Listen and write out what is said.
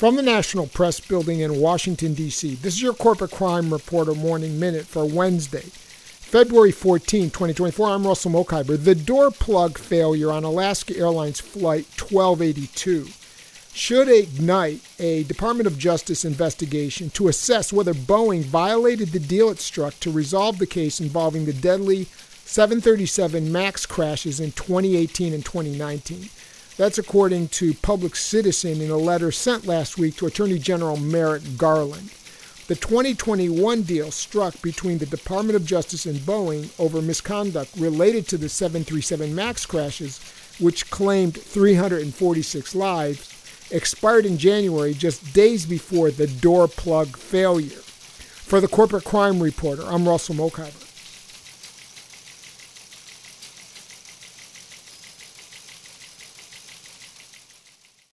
From the National Press Building in Washington, D.C., this is your Corporate Crime Reporter Morning Minute for Wednesday, February 14, 2024. I'm Russell Mokhiber. The door plug failure on Alaska Airlines Flight 1282 should ignite a Department of Justice investigation to assess whether Boeing violated the deal it struck to resolve the case involving the deadly 737 MAX crashes in 2018 and 2019. That's according to Public Citizen in a letter sent last week to Attorney General Merrick Garland. The 2021 deal struck between the Department of Justice and Boeing over misconduct related to the 737 MAX crashes, which claimed 346 lives, expired in January, just days before the door plug failure. For the Corporate Crime Reporter, I'm Russell Mokhiber.